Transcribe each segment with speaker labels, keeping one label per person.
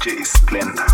Speaker 1: DJ Splendor.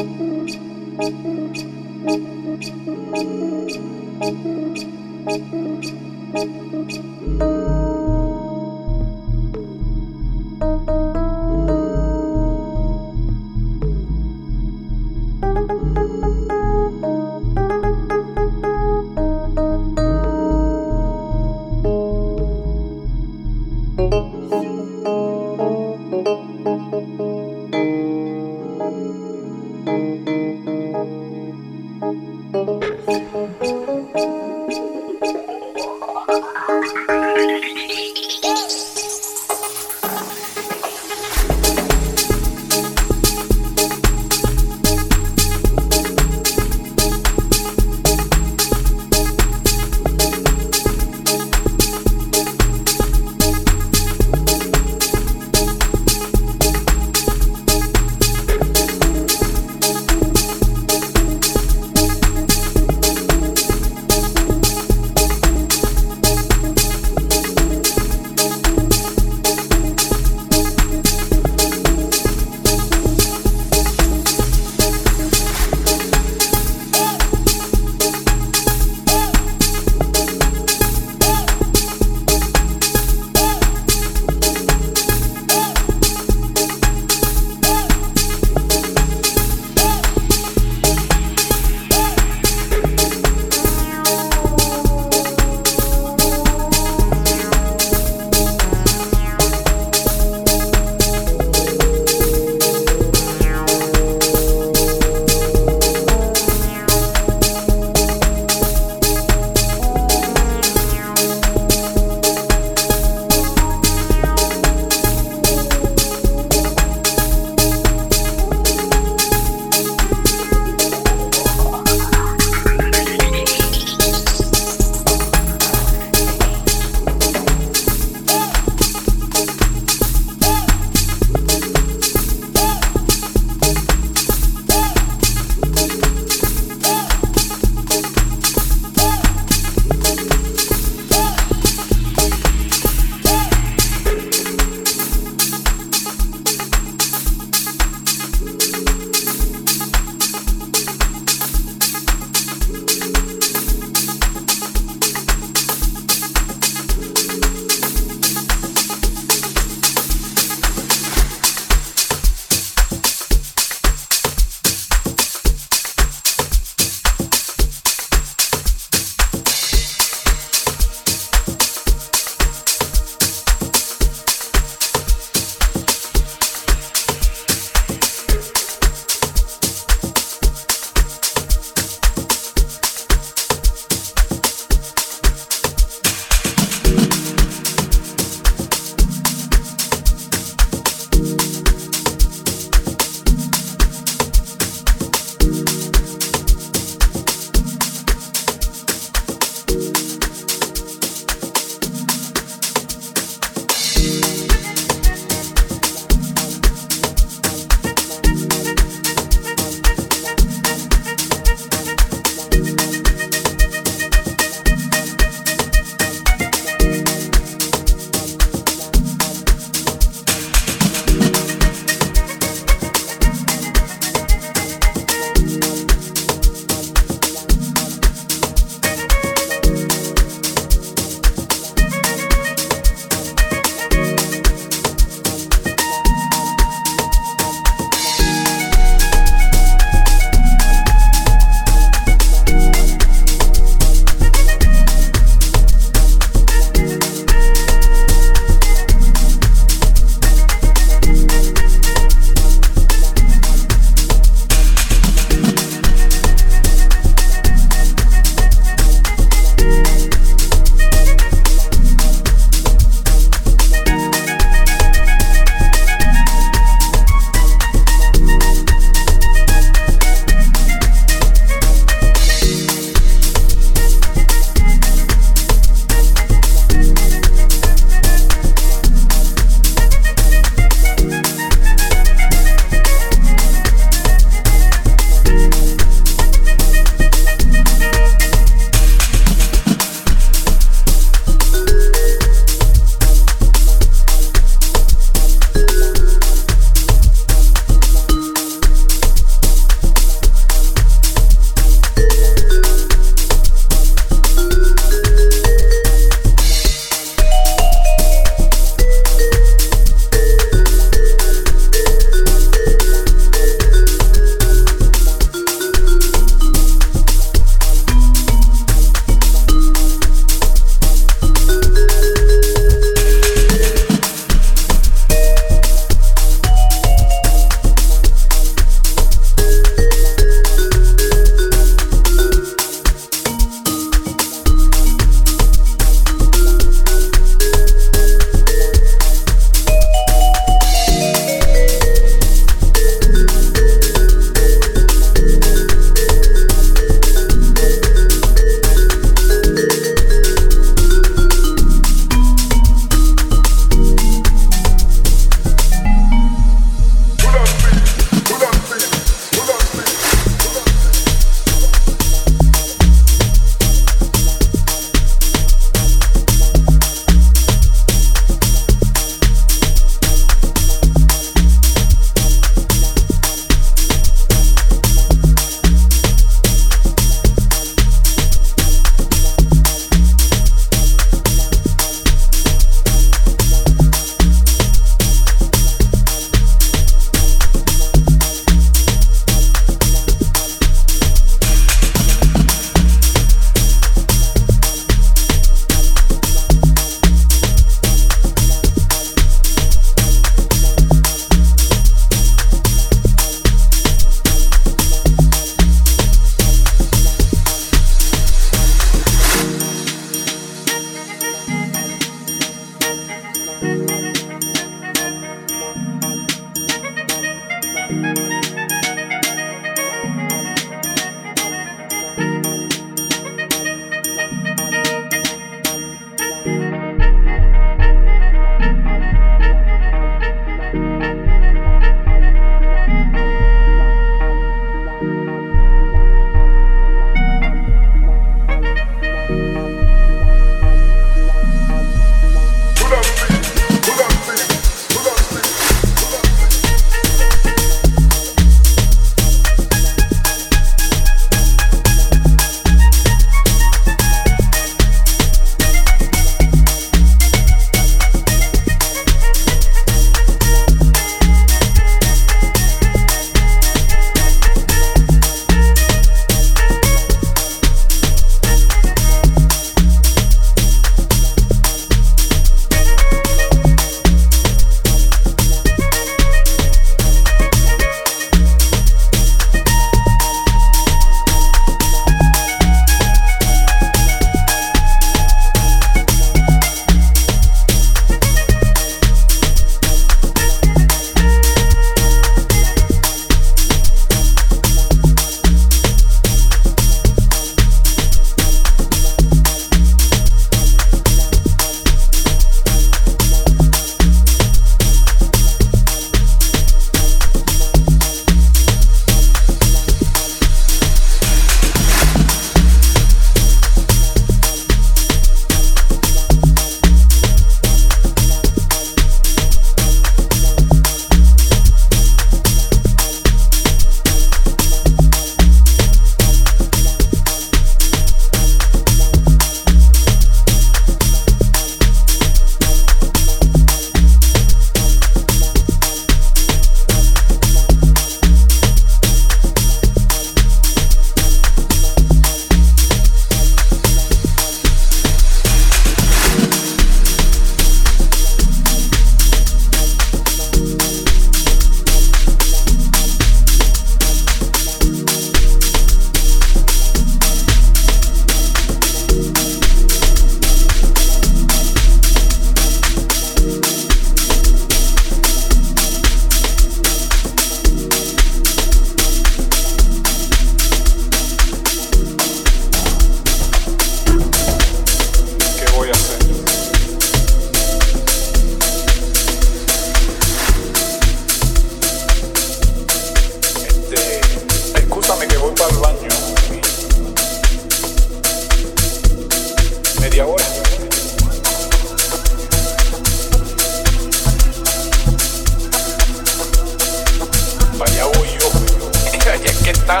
Speaker 2: están,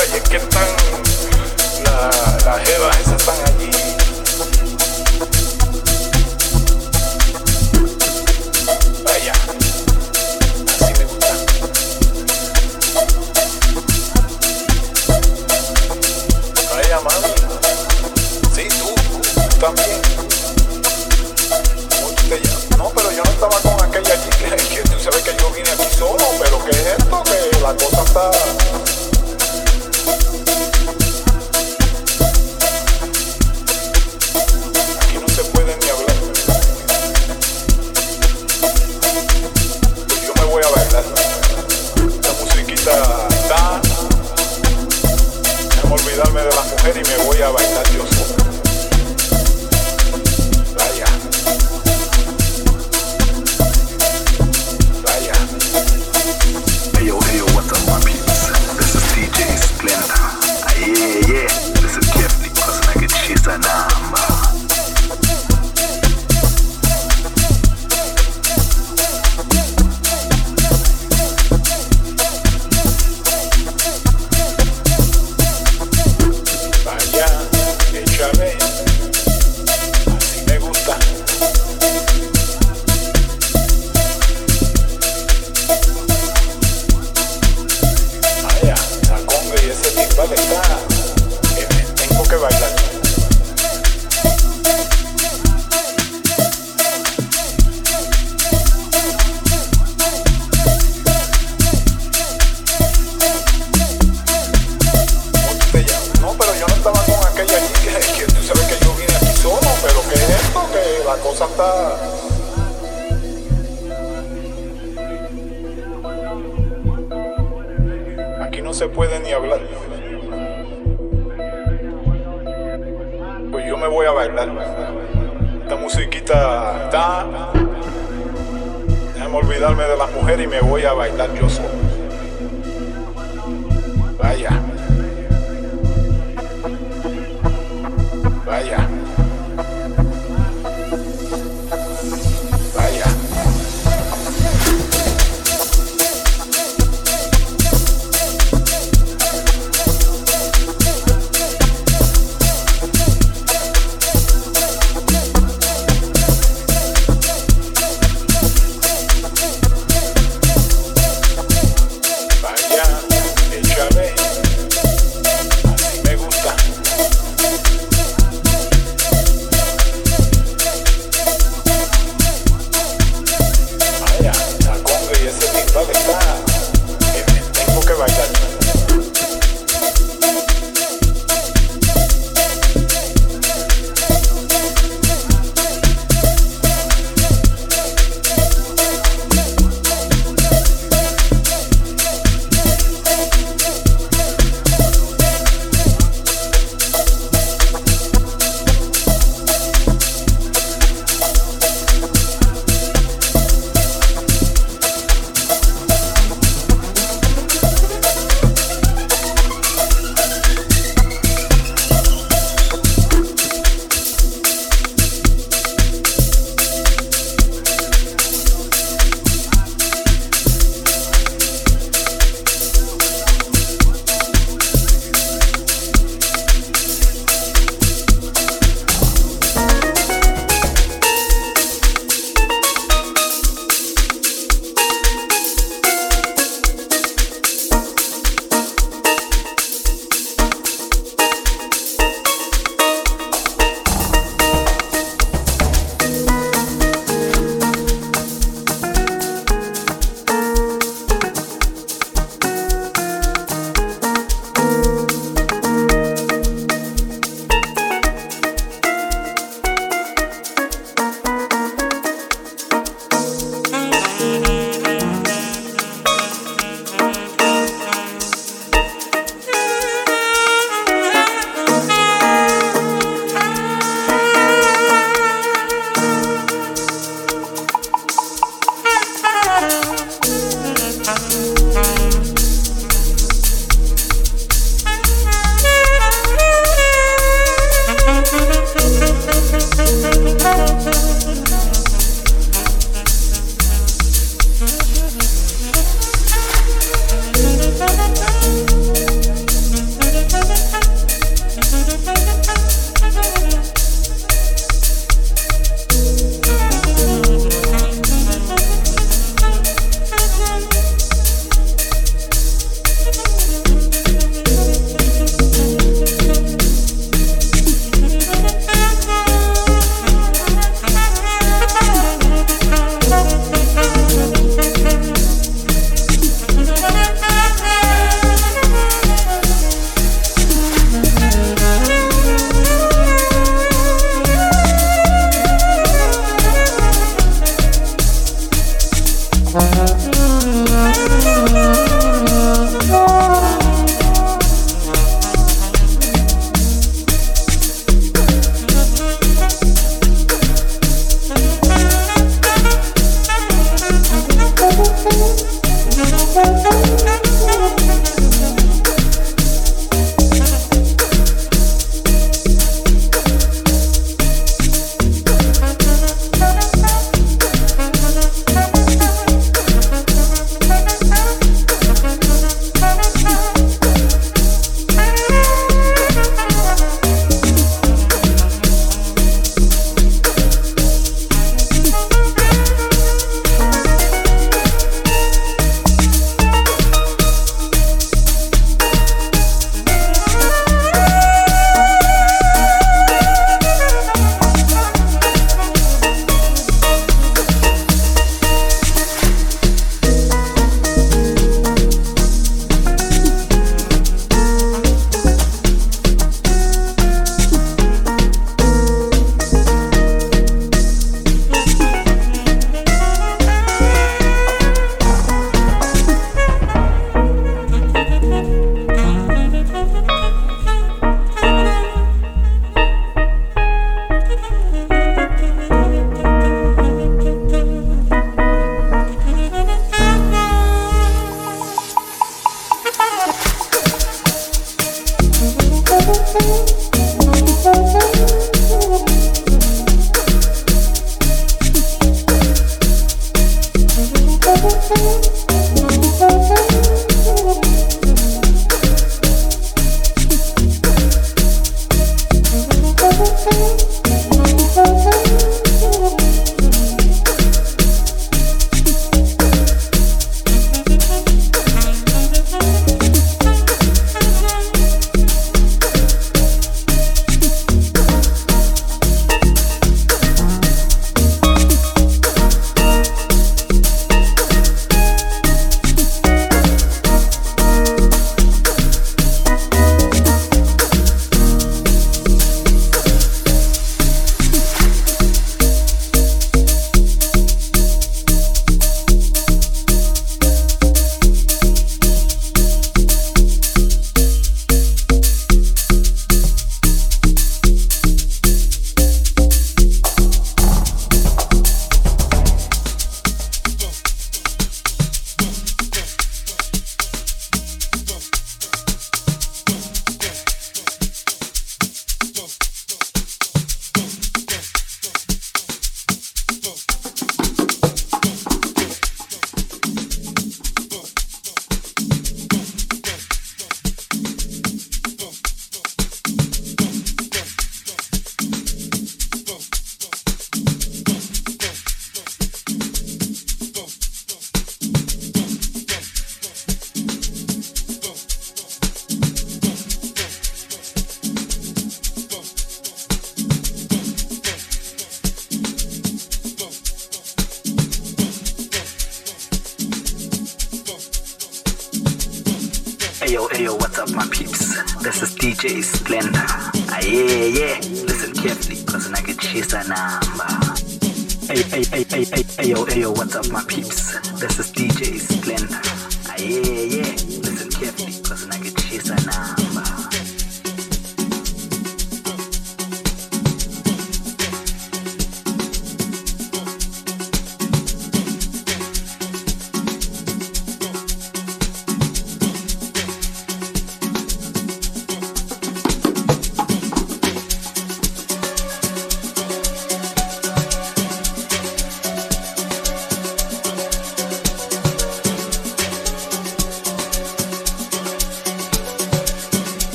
Speaker 2: oye, que están, las la jevas esas están.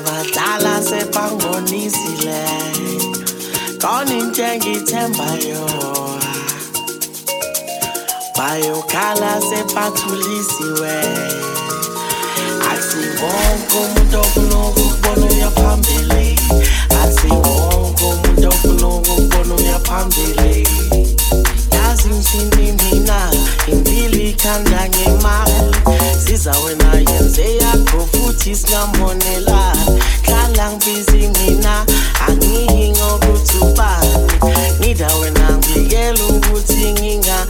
Speaker 1: abadala sebangonisile konintengithembayo bayokhala sebathulisiwe akusibonke umuntu ofuna ukukubona uyaphambili akusibonke umuntu ofuna ukukubona uyaphambili yazi mshindi mina impili ikhanda ngemali. Sizawena yenze yakho futhi singamonela. Hlala
Speaker 3: ngibizi mina angiyi ngokuthi ubani. Ngida wena ngibikela ukuthi nginga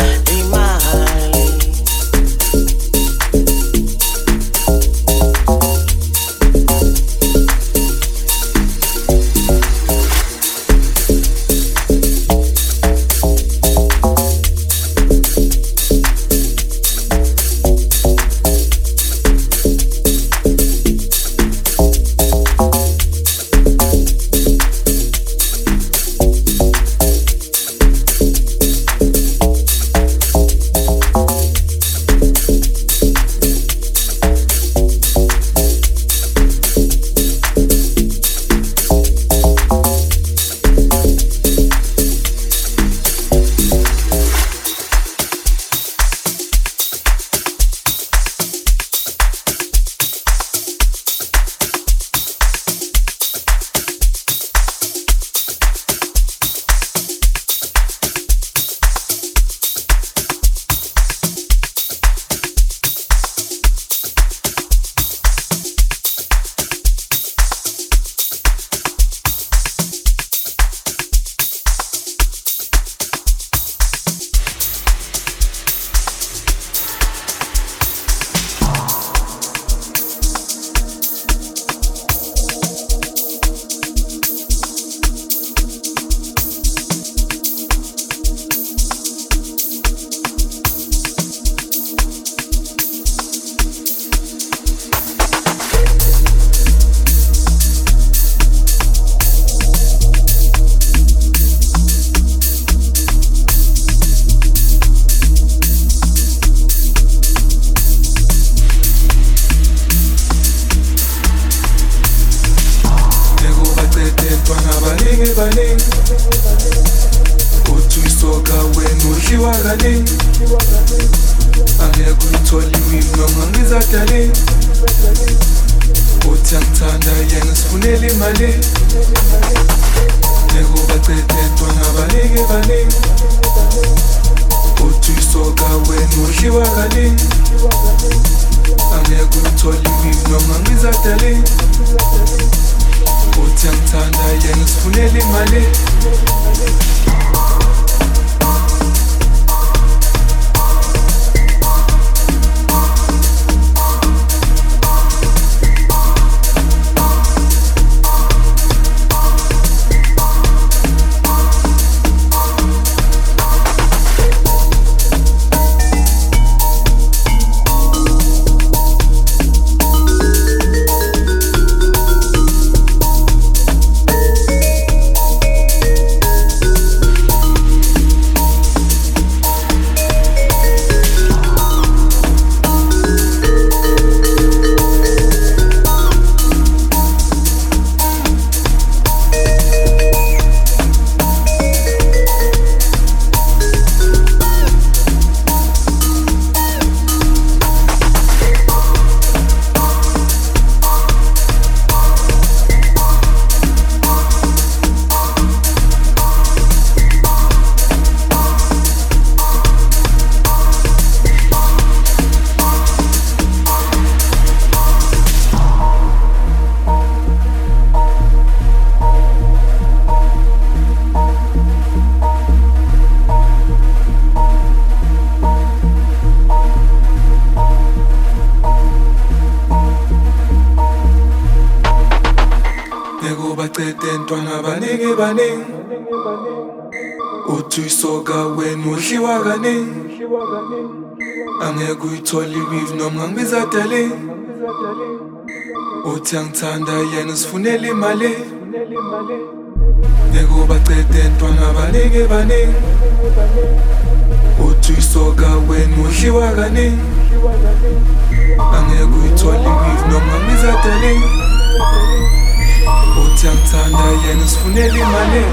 Speaker 3: angeke uyithole ibivi noma ngangibiza darling uthi angithanda yena sifunela imali. Ngeke ubacede ntwana baningi baningi. Uthi uyisoka wena udliwa kaningi angeke uyithole ibivi noma ngangibiza darling uthi angithanda yena sifunela imali.